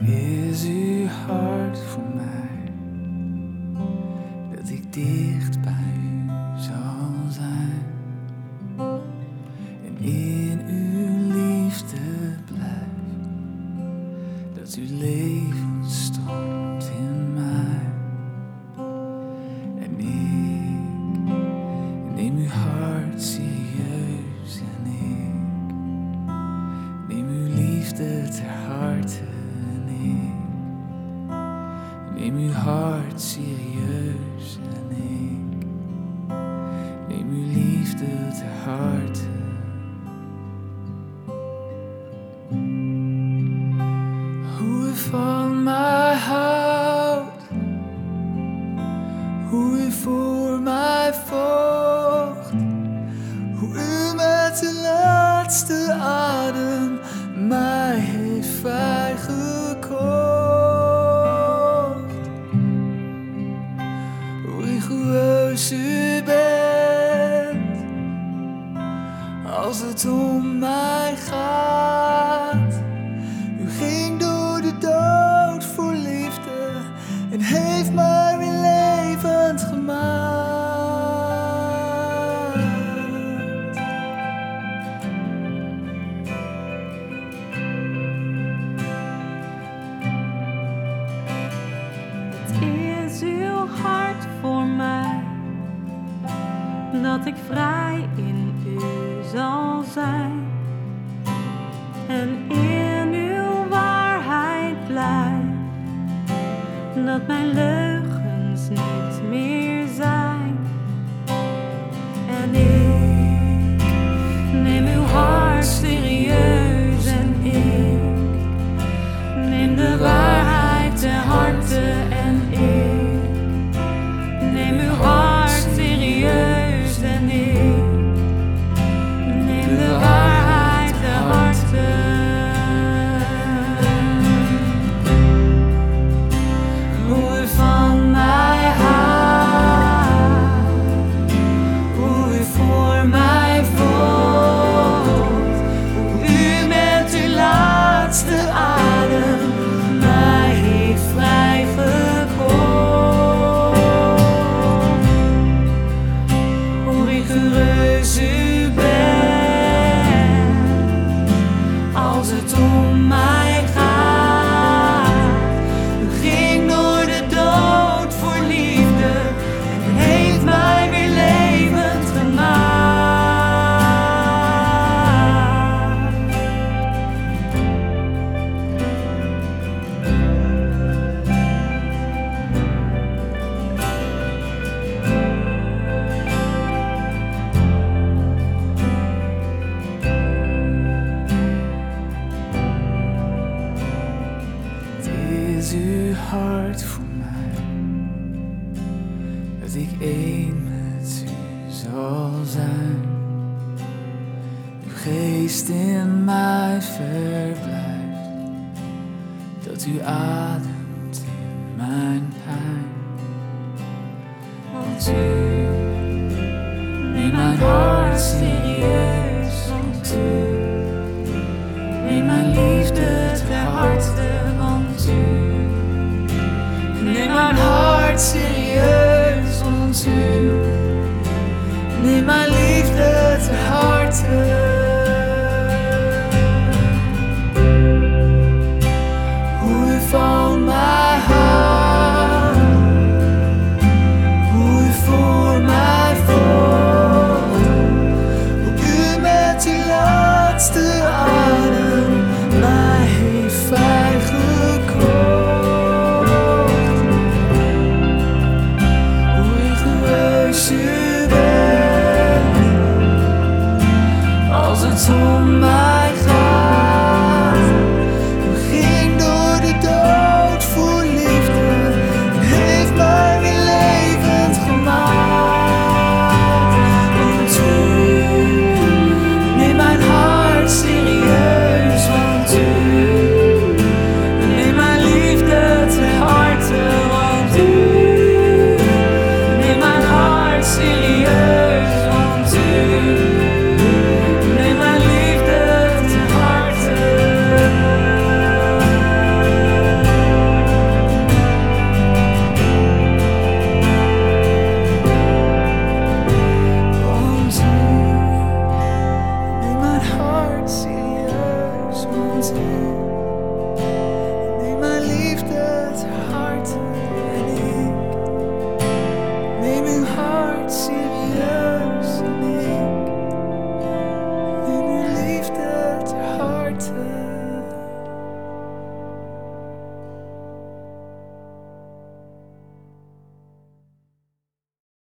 Is uw hart voor mij dat ik dicht bij u zal zijn en in uw liefde blijf, dat uw leven stroomt in mij en ik neem uw hart serieus en ik neem uw liefde ter harte neem uw hart serieus en ik neem uw liefde ter harte. Hoe u van mij houdt, hoe u voor mij vocht, dat ik vrij in u zal zijn. En in uw waarheid blijf, dat mijn leugens niet meer dat ik één met u zal zijn. Uw geest in mij verblijft, dat u ademt in mijn pijn. Want u neemt mijn hart serieus.